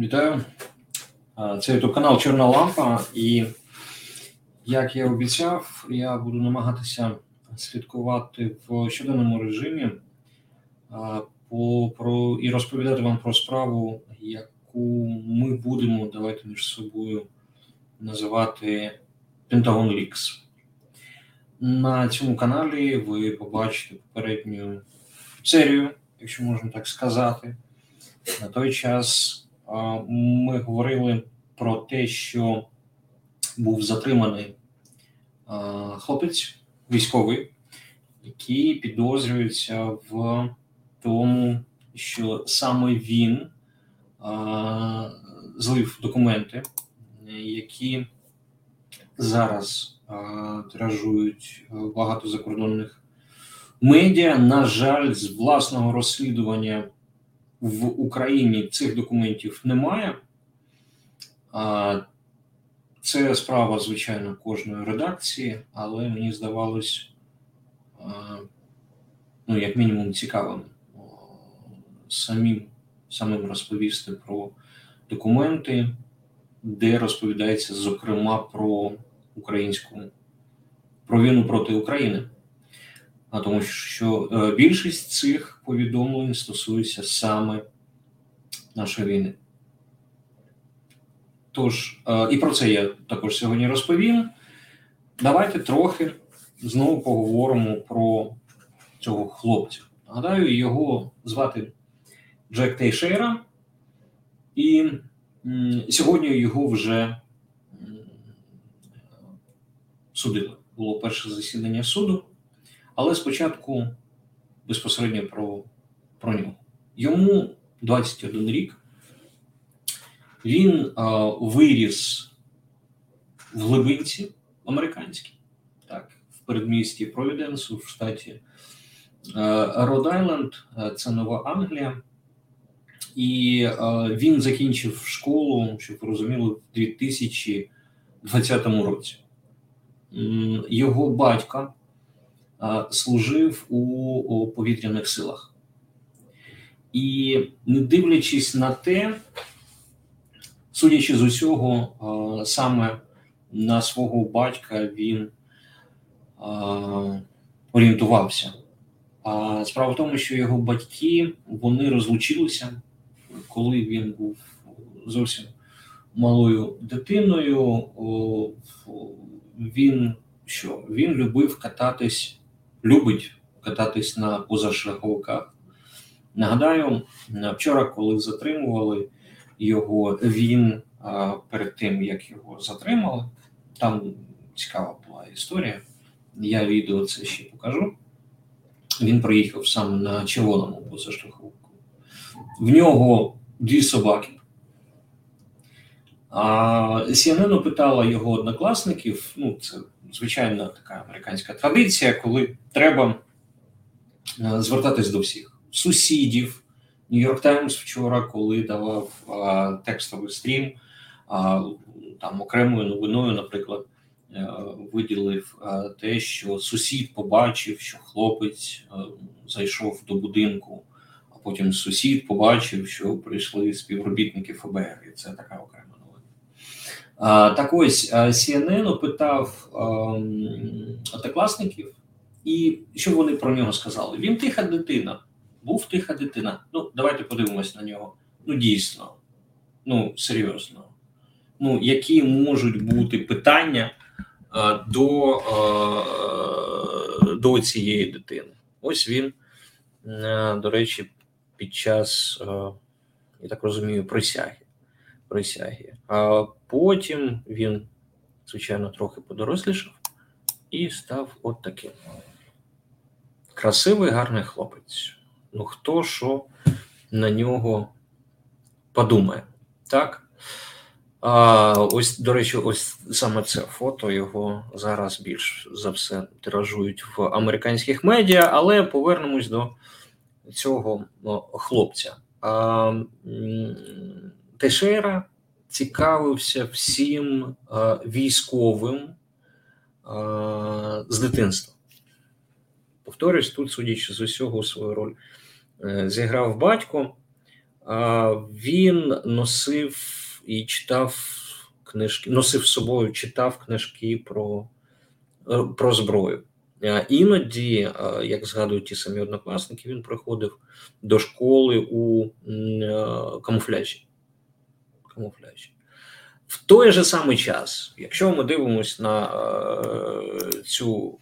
Вітаю. Це youtube канал Чорна Лампа, і як я обіцяв, я буду намагатися слідкувати в щоденному режимі по, про, і розповідати вам про справу, яку ми будемо давайте між собою називати Pentagon Leaks. На цьому каналі ви побачите попередню серію, якщо можна так сказати. На той час ми говорили про те, що був затриманий хлопець військовий, який підозрюється в тому, що саме він злив документи, які зараз тиражують багато закордонних медіа. На жаль, з власного розслідування в Україні цих документів немає. Це справа, звичайно, кожної редакції, але мені здавалось, ну, як мінімум, цікавим самим, самим розповісти про документи, де розповідається, зокрема, про українську про війну проти України. Тому що е, більшість цих повідомлень стосується саме нашої війни. Тож, е, і про це я також сьогодні розповім. Давайте трохи знову поговоримо про цього хлопця. Нагадаю, його звати Джек Тейшера, і сьогодні його вже судили. Було перше засідання суду. Але спочатку безпосередньо про, про нього. Йому 21 рік. Він а, виріс в глибинці американській, так, в передмісті Провіденсу в штаті Род-Айленд, це Нова Англія. І а, він закінчив школу, щоб ви розуміли, в 2020 році. Його батька служив у повітряних силах. І не дивлячись на те, судячи з усього, саме на свого батька він орієнтувався. А справа в тому, що його батьки вони розлучилися, коли він був зовсім малою дитиною. Він що? Він любив кататись любить кататись на позашляховиках. Нагадаю, вчора, коли затримували його, він перед тим як його затримали, там цікава була історія. Я відео це ще покажу. Він приїхав саме на червоному позашляховику. В нього дві собаки. А CNN питала його однокласників, ну, це звичайна така американська традиція, коли треба е, звертатись до всіх сусідів. Нью-Йорк Таймс вчора, коли давав а, текстовий стрім, а, там окремою новиною, наприклад, а, е, виділив а, те, що сусід побачив, що хлопець а, зайшов до будинку, а потім сусід побачив, що прийшли співробітники ФБР. І це така окрема. Так ось CNN опитав однокласників, і що вони про нього сказали? Він тиха дитина, був тиха дитина. Ну, давайте подивимось на нього. Ну, дійсно, ну серйозно. Ну, які можуть бути питання до, до цієї дитини? Ось він, до речі, під час, я так розумію, присяги присяги. А потім він, звичайно, трохи подорослішав і став от таким. Красивий, гарний хлопець. Ну, хто що на нього подумає, так? А ось, до речі, ось саме це фото його зараз більш за все тиражують в американських медіа, але повернемось до цього хлопця. А, Тешера цікавився всім е, військовим е, з дитинства. Повторюсь, тут, судячи з усього, свою роль е, зіграв батько. він носив і читав книжки, носив з собою, читав книжки про, про зброю. Іноді, як згадують ті самі однокласники, він приходив до школи у камуфляжі. Камуфляжі. В той же самий час, якщо ми дивимося на цю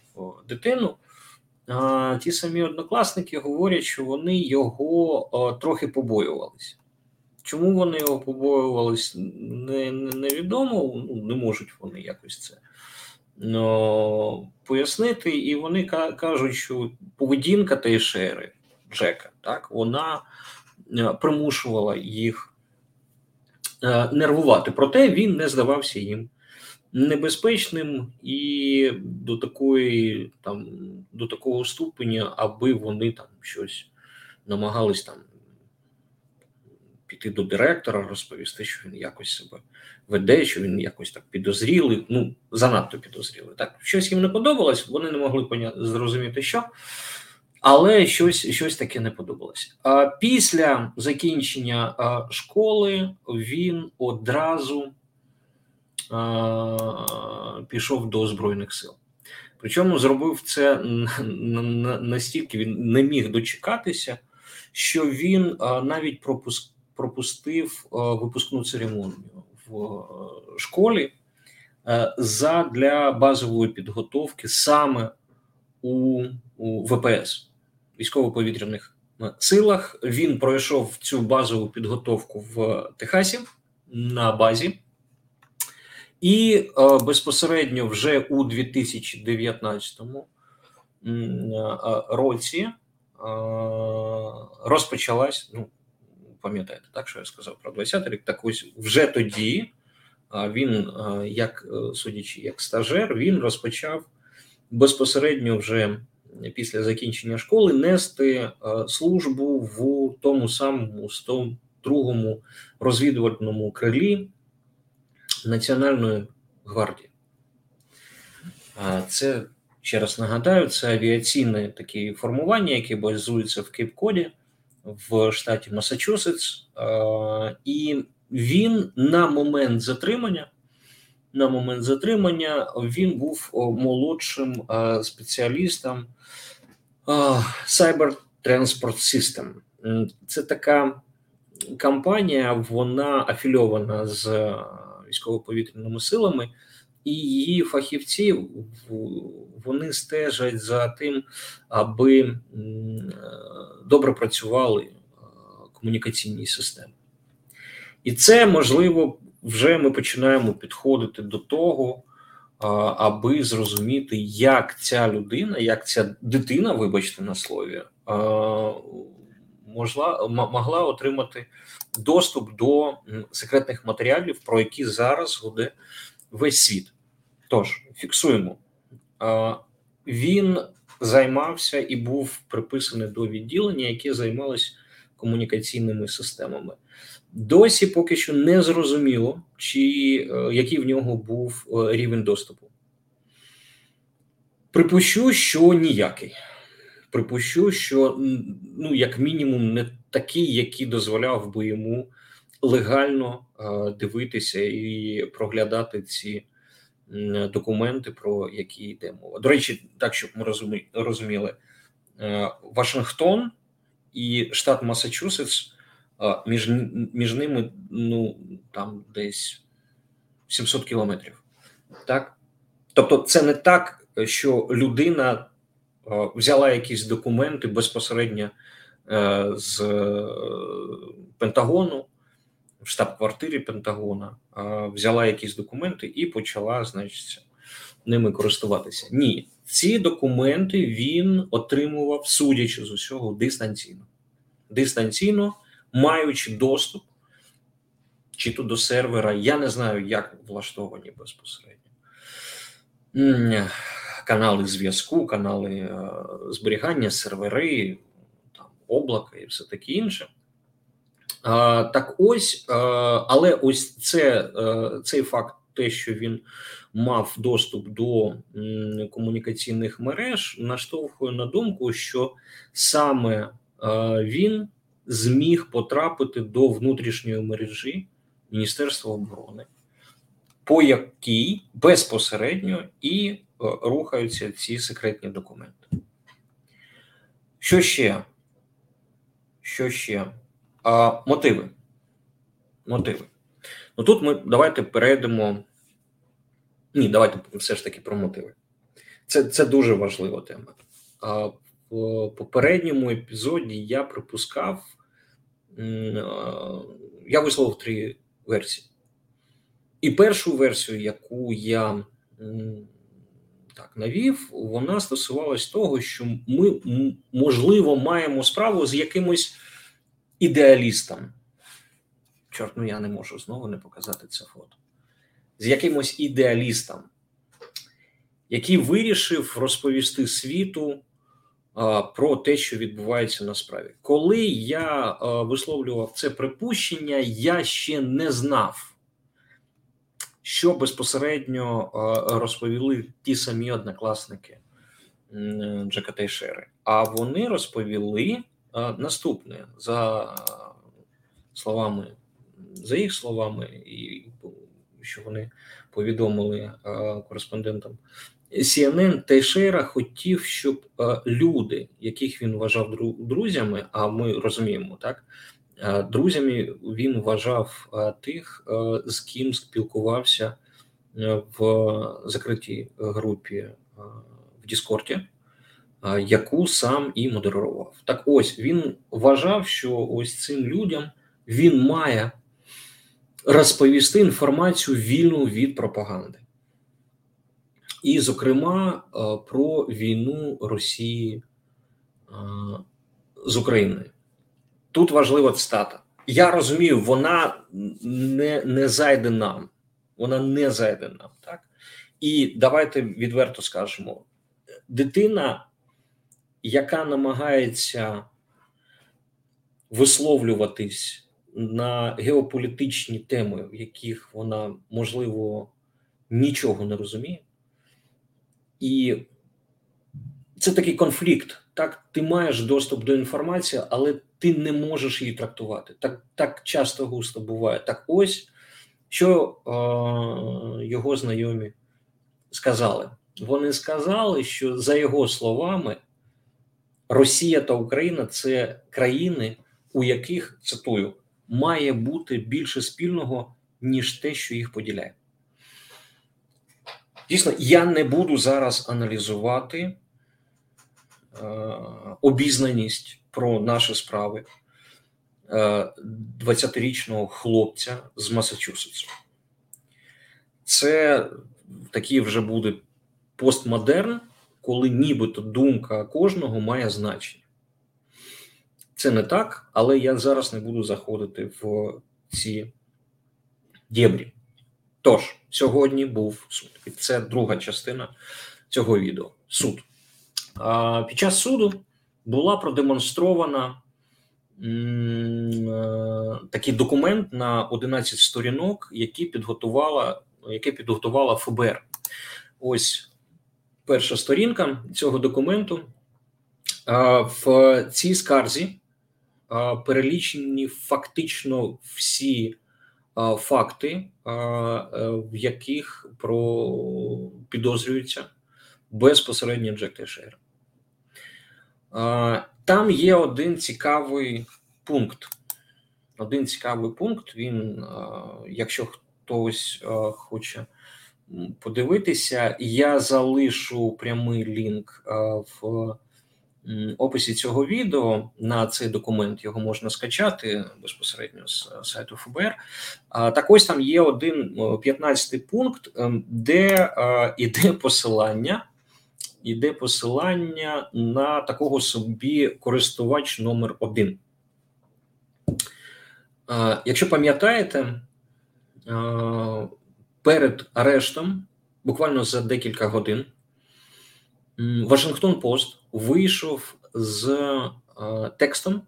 дитину, ті самі однокласники говорять, що вони його трохи побоювалися. Чому вони його побоювались, не, невідомо, ну, не можуть вони якось це но, пояснити, і вони кажуть, що поведінка Тейшери, Джека, так, вона е, примушувала їх е, нервувати. Проте він не здавався їм небезпечним і до такої там до такого ступеня, аби вони там щось намагались там піти до директора, розповісти, що він якось себе веде, що він якось так підозрілий, ну занадто підозрілий. Так щось їм не подобалось, вони не могли зрозуміти, що. Але щось щось таке не подобалося. А після закінчення школи він одразу пішов до Збройних сил. Причому зробив це настільки він не міг дочекатися, що він навіть пропустив випускну церемонію в школі для базової підготовки саме у ВПС військово-повітряних е, силах. Він пройшов цю базову підготовку в Техасі на базі. І е, безпосередньо вже у 2019 році е, розпочалась ну, пам'ятаєте, так що я сказав про 20 рік. Так ось вже тоді він, як е, судячи як стажер, він розпочав безпосередньо вже після закінчення школи нести е, службу в тому самому 102-му розвідувальному крилі Національної гвардії. Це ще раз нагадаю, це авіаційне таке формування, яке базується в Кейп-Коді в штаті Масачусетс, і він на момент затримання. На момент затримання він був молодшим спеціалістом Cyber Transport System. Це така компанія, вона афільована з військово-повітряними силами, і її фахівці вони стежать за тим, аби добре працювали е, комунікаційні системи. І це можливо вже ми починаємо підходити до того, аби зрозуміти, як ця людина, як ця дитина, вибачте на слові, могла, могла отримати доступ до секретних матеріалів, про які зараз гуде весь світ. Тож, фіксуємо. Він займався і був приписаний до відділення, яке займалось комунікаційними системами. Досі поки що не зрозуміло, чи е, який в нього був е, рівень доступу. Припущу, що ніякий. Припущу, що ну, як мінімум, не такий, який дозволяв би йому легально е, дивитися і проглядати ці документи, про які йде мова. До речі, так щоб ми розуміли, Вашингтон і штат Масачусетс між між ними ну там десь 700 кілометрів. Так, тобто, це не так, що людина взяла якісь документи безпосередньо е, з е, Пентагону в штаб-квартирі Пентагона, взяла якісь документи і почала, значить, ними користуватися. Ні, ці документи він отримував, судячи з усього, дистанційно. Дистанційно, маючи доступ чи то до сервера, я не знаю, як влаштовані безпосередньо. Канали зв'язку, канали е, зберігання, сервери, там, облака і все таке інше. Так ось, але ось це е, цей факт, те, що він мав доступ до комунікаційних мереж, наштовхує на думку, що саме він зміг потрапити до внутрішньої мережі Міністерства оборони, по якій безпосередньо і е, рухаються ці секретні документи. Що ще? Що ще? А, Мотиви. Мотиви. Ну тут ми давайте перейдемо. Ні, давайте все ж таки про мотиви. Це це дуже важлива тема. А в попередньому епізоді я припускав, я висловив три версії. І першу версію, яку я так навів, вона стосувалась того, що ми, можливо, маємо справу з якимось ідеалістом. Чорт, ну я не можу знову не показати це фото. З якимось ідеалістом, який вирішив розповісти світу про те, що відбувається на справі. Коли я висловлював це припущення, я ще не знав, що безпосередньо розповіли ті самі однокласники Джека Тейшери. А вони розповіли наступне за словами, за їх словами, і що вони повідомили кореспондентам. CNN Тейшера хотів, щоб люди, яких він вважав друзями, а ми розуміємо, так друзями він вважав тих, з ким спілкувався в закритій групі в Діскорді, яку сам і модерував. Так ось він вважав, що ось цим людям він має розповісти інформацію вільну від пропаганди. І, зокрема, про війну Росії з Україною. Тут важлива цитата. Я розумію, вона не не зайде нам. Вона не зайде нам. так? І давайте відверто скажемо: дитина яка намагається висловлюватись на геополітичні теми, в яких вона можливо нічого не розуміє, і це такий конфлікт. Так, ти маєш доступ до інформації, але ти не можеш її трактувати. Так так часто густо буває. Так ось що е, його знайомі сказали. Вони сказали, що за його словами Росія та Україна це країни, у яких цитую має бути більше спільного, ніж те, що їх поділяє. Дійсно, я не буду зараз аналізувати е, обізнаність про наші справи е, 20-річного хлопця з Масачусетсу. Це такий вже буде постмодерн, коли нібито думка кожного має значення. Це не так, але я зараз не буду заходити в ці дєбрі. Тож, сьогодні був суд. І це друга частина цього відео. Суд. А Під час суду була продемонстрована е, такий документ на 11 сторінок, який підготувала, яке підготувала ФБР. Ось перша сторінка цього документу. В цій скарзі перелічені фактично всі факти, е, в яких про підозрюється безпосередньо Джек Тешер. Там є один цікавий пункт. Один цікавий пункт. Він, якщо хтось хоче подивитися. Я залишу прямий лінк в описі цього відео на цей документ. Його можна скачати безпосередньо з сайту ФБР. Так ось там є один 15-й пункт, ем, де іде посилання. Іде посилання на такого собі користувач номер один. Якщо пам'ятаєте, перед арештом, буквально за декілька годин, Вашингтон Пост вийшов з е, текстом,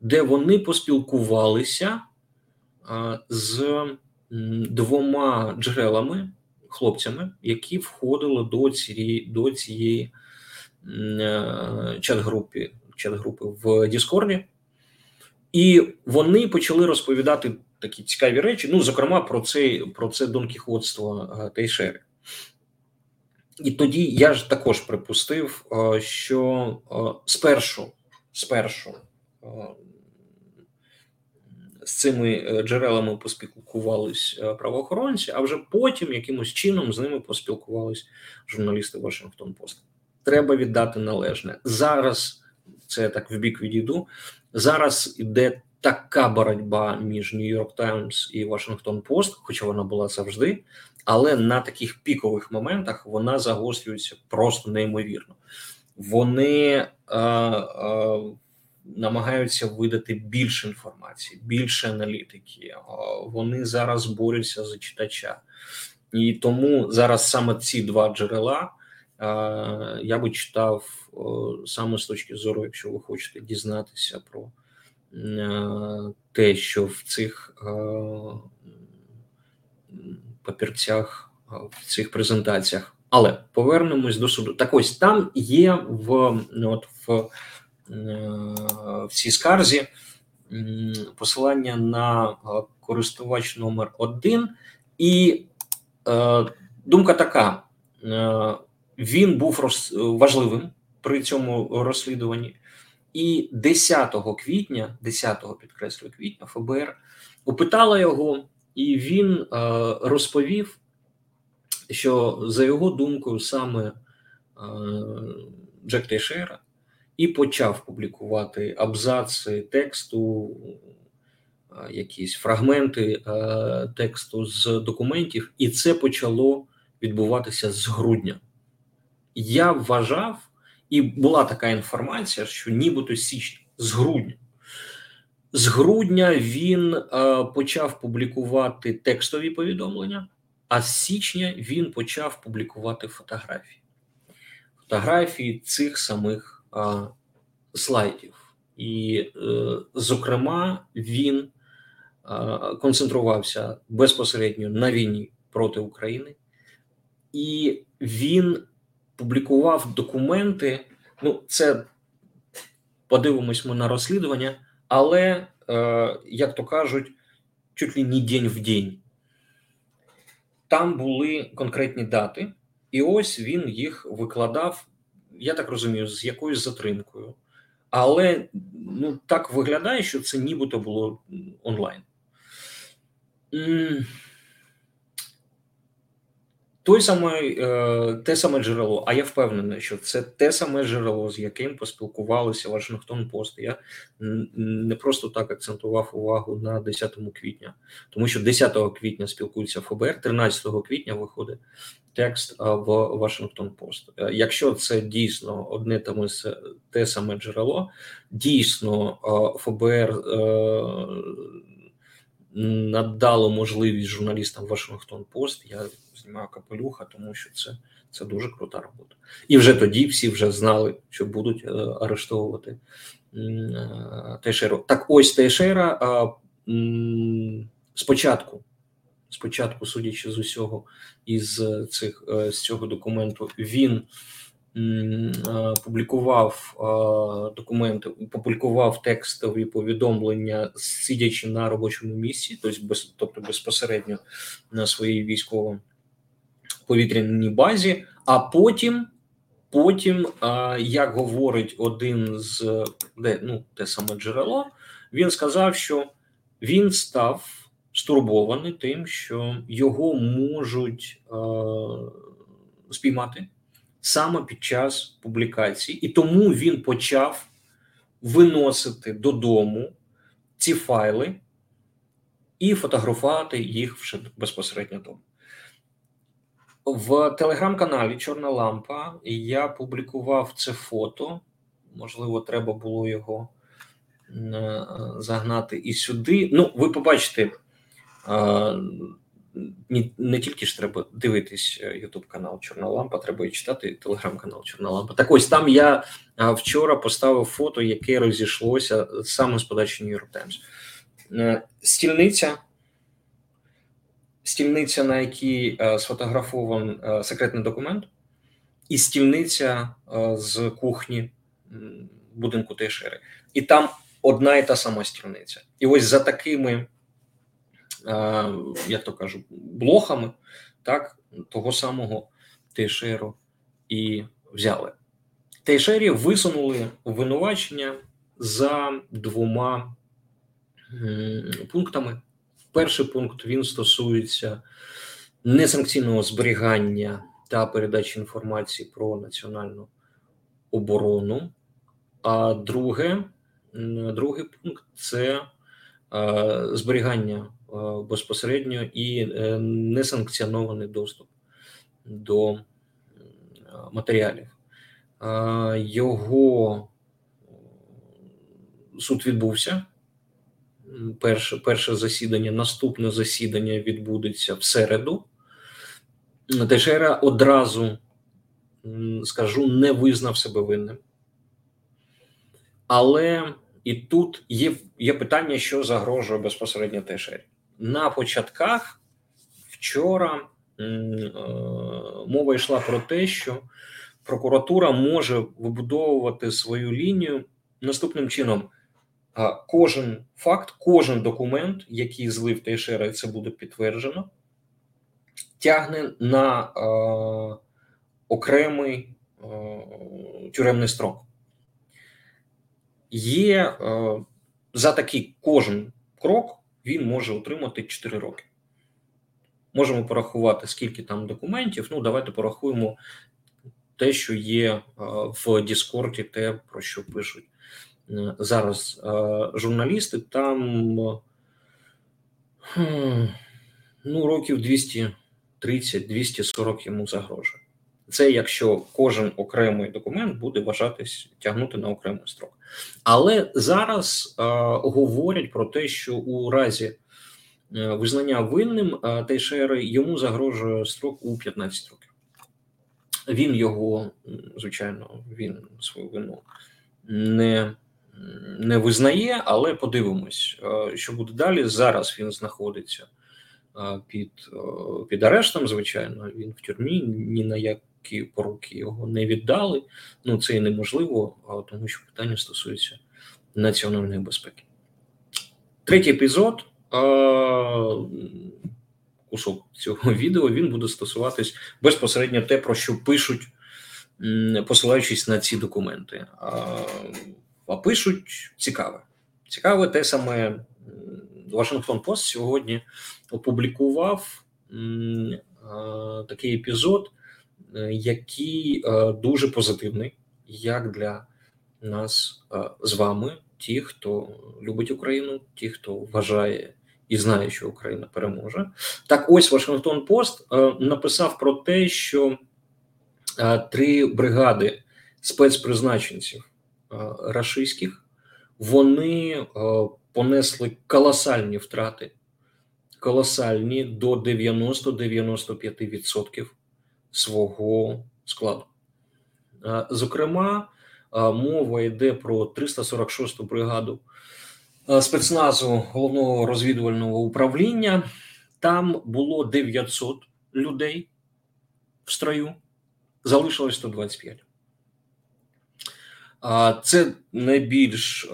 де вони поспілкувалися е, з двома джерелами, хлопцями, які входили до цієї до цієї е, чат-групи чат-групи в Діскорді. І вони почали розповідати такі цікаві речі. Ну, зокрема, про це про це донкіхотство е, Тейшери. І тоді я ж також припустив, е, що е, спершу, спершу з цими джерелами поспілкувались правоохоронці, а вже потім якимось чином з ними поспілкувались журналісти Вашингтон Пост. Треба віддати належне зараз. Це я так в бік відійду. Зараз іде така боротьба між Нью-Йорк Таймс і Вашингтон Пост, хоча вона була завжди, але на таких пікових моментах вона загострюється просто неймовірно. Вони е, е, намагаються видати більше інформації, більше аналітики. Е, вони зараз борються за читача, і тому зараз саме ці два джерела. Е, я би читав саме з точки зору, якщо ви хочете дізнатися про Е, те, що в цих е, папірцях, е, в цих презентаціях. Але повернемось до суду. Так ось там є в ну, от в, в цій скарзі посилання на користувач номер один, і е, думка така: е, він був роз, важливим при цьому розслідуванні. І 10 квітня, 10 підкреслюю квітня, ФБР опитала його, і він е, розповів, що за його думкою саме е, Джек Тейшера і почав публікувати абзаци тексту, е, якісь фрагменти тексту з документів, і це почало відбуватися з грудня. Я вважав. І була така інформація, що нібито січня з грудня. З грудня він е, почав публікувати текстові повідомлення, а з січня він почав публікувати фотографії. Фотографії цих самих е, слайдів. І, е, зокрема, він е, концентрувався безпосередньо на війні проти України, і він публікував документи. Ну, це подивимось ми на розслідування, але, е, як то кажуть, чуть ли не день в день. Там були конкретні дати, і ось він їх викладав, я так розумію, з якоюсь затримкою. Але ну, так виглядає, що це нібито було онлайн. Той самий, е, те саме джерело, а я впевнений, що це те саме джерело, з яким поспілкувалися Вашингтон Пост. Я не просто так акцентував увагу на 10 квітня, тому що 10 квітня спілкуються ФБР, 13 квітня виходить текст в Вашингтон Пост. Е, якщо це дійсно одне тому те саме джерело, дійсно ФБР. Е, надало можливість журналістам Вашингтон Пост. Я знімаю капелюха, тому що це це дуже крута робота. І вже тоді всі вже знали, що будуть е, арештовувати е, Тейшеру. Так, ось Тейшера е, спочатку, спочатку, судячи з усього, із цих з цього документу, він. Публікував документи, публікував текстові повідомлення, сидячи на робочому місці, тобто без, тобто безпосередньо на своїй військово повітряній базі, а потім, потім, як говорить один з де ну те саме джерело, він сказав, що він став стурбований тим, що його можуть е, спіймати саме під час публікації, і тому він почав виносити додому ці файли і фотографувати їх вже безпосередньо тому. В телеграм-каналі Чорна Лампа я публікував це фото. Можливо, треба було його е, загнати і сюди. Ну, ви побачите, не тільки ж треба дивитись Ютуб канал Чорна Лампа, треба і читати телеграм-канал Чорна Лампа. Так ось там я вчора поставив фото, яке розійшлося саме з подачі New York Times. Е, стільниця стільниця, на якій е, сфотографований е, секретний документ, і стільниця е, з кухні будинку Тейшери. І там одна і та сама стільниця. І ось за такими, як то кажу, блохами, так, того самого Тейшеру і взяли. Тейшері висунули обвинувачення за двома пунктами. Перший пункт він стосується несанкційного зберігання та передачі інформації про національну оборону. А друге, другий пункт це е, зберігання е, безпосередньо і е, несанкціонований доступ до матеріалів. Його суд відбувся. Перше перше засідання, наступне засідання відбудеться в середу. Тешера одразу скажу, не визнав себе винним. Але і тут є є питання, що загрожує безпосередньо Тешері. На початках вчора е, мова йшла про те, що прокуратура може вибудовувати свою лінію наступним чином. Кожен факт, кожен документ, який злив Тейшера, і це буде підтверджено, тягне на е, окремий е, тюремний строк. Є е, за такий кожен крок він може отримати 4 роки. Можемо порахувати, скільки там документів. Ну, давайте порахуємо те, що є е, в Діскорді, те, про що пишуть е, зараз е, журналісти. Там ну, років 230-240 йому загрожує. Це якщо кожен окремий документ буде вважатись тягнути на окремий строк. Але зараз е, говорять про те, що у разі е, визнання винним е, Тейшери йому загрожує строк у 15 років. Він його, звичайно, він свою вину не не визнає, але подивимось, е, що буде далі. Зараз він знаходиться е, під е, під арештом. Звичайно, він в тюрмі ні на як поруки його не віддали. Ну це і неможливо, тому що питання стосується національної безпеки. Третій епізод. Кусок цього відео він буде стосуватись безпосередньо те, про що пишуть, посилаючись на ці документи. А пишуть цікаве. Цікаве те саме Вашингтон Пост сьогодні опублікував такий епізод, який е, дуже позитивний, як для нас е, з вами, ті, хто любить Україну, ті, хто вважає і знає, що Україна переможе. Так, ось Вашингтон Пост написав про те, що три бригади спецпризначенців рашистських вони понесли колосальні втрати, колосальні до 90-95% свого складу. Зокрема, мова йде про 346-ту бригаду спецназу головного розвідувального управління. Там було 900 людей в строю, залишилось 125. Це найбільш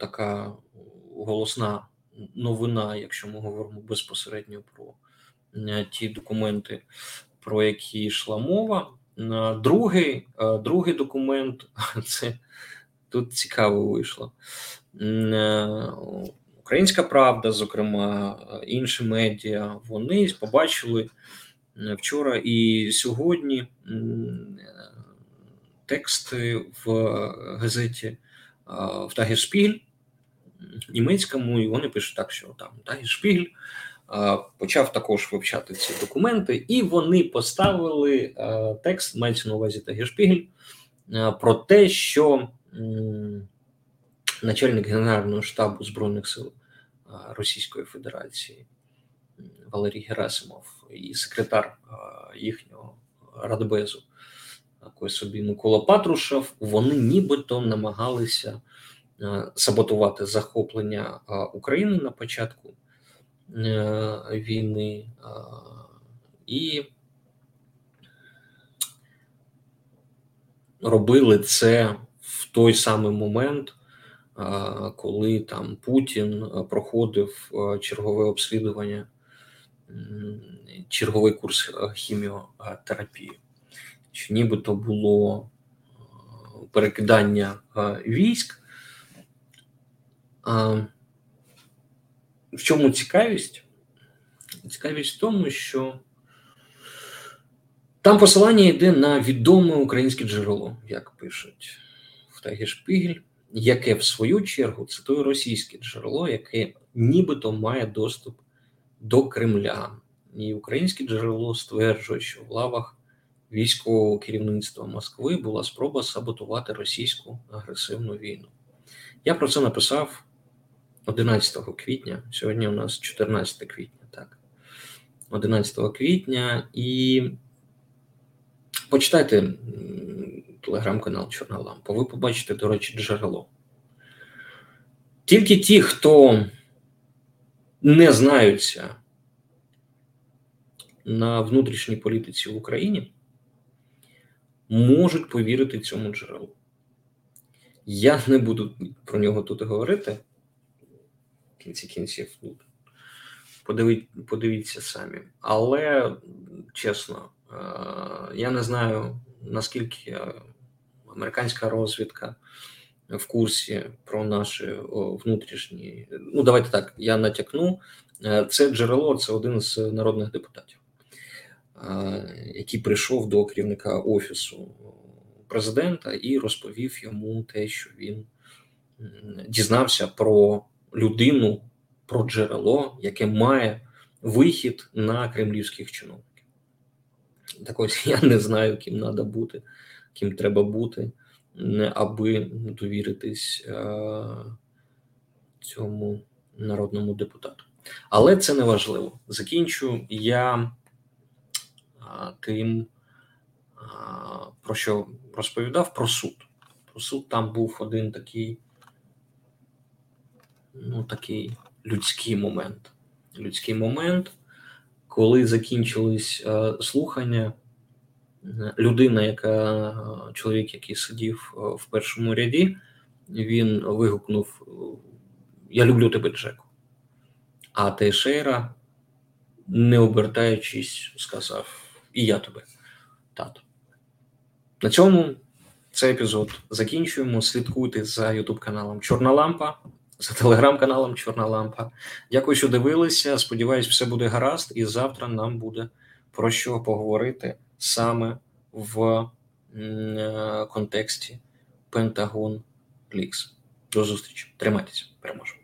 така голосна новина, якщо ми говоримо безпосередньо про ті документи, про які йшла мова. Другий другий документ це тут цікаво вийшло. Українська Правда, зокрема, інші медіа, вони побачили вчора і сьогодні тексти в газеті в Тагершпіль німецькому, і вони пишуть так, що там Тагершпіль почав також вивчати ці документи, і вони поставили текст, мається на увазі Тагішпігель, про те, що начальник Генерального штабу Збройних сил Російської Федерації Валерій Герасимов і секретар їхнього радбезу, такий собі Микола Патрушев, вони нібито намагалися саботувати захоплення України на початку. Е, війни і робили це в той самий момент, коли там Путін проходив чергове обслідування, черговий курс хіміотерапії, що нібито було перекидання військ. В чому цікавість? Цікавість в тому, що там посилання йде на відоме українське джерело, як пишуть в Тагішпігель, яке в свою чергу цитує російське джерело, яке нібито має доступ до Кремля. І українське джерело стверджує, що в лавах військового керівництва Москви була спроба саботувати російську агресивну війну. Я про це написав 11 квітня. Сьогодні у нас 14 квітня, так. 11 квітня і почитайте телеграм-канал Чорна Лампа. Ви побачите, до речі, джерело. Тільки ті, хто не знаються на внутрішній політиці в Україні, можуть повірити цьому джерелу. Я не буду про нього тут говорити. В кінці кінців ну, подивіть, подивіться самі. Але чесно, е, я не знаю, наскільки американська розвідка в курсі про наші внутрішні. Ну, давайте так, я натякну. Е, це джерело, це один з народних депутатів який прийшов до керівника офісу президента і розповів йому те, що він дізнався про людину, про джерело, яке має вихід на кремлівських чиновників. Так ось я не знаю, ким треба бути, ким треба бути, аби довіритись цьому народному депутату. Але це не важливо. Закінчу я тим, про що розповідав про суд. Про суд там був один такий, ну, такий людський момент. Людський момент, коли закінчились слухання, людина, яка чоловік, який сидів в першому ряді, він вигукнув: Я люблю тебе, Джеку. А Тейшейра, не обертаючись, сказав і я тебе, тато. На цьому цей епізод закінчуємо. Слідкуйте за Ютуб каналом Чорна Лампа, за телеграм-каналом Чорна Лампа. Дякую, що дивилися. Сподіваюсь, все буде гаразд, і завтра нам буде про що поговорити саме в е, контексті Пентагон Лікс. До зустрічі. Тримайтеся, переможемо.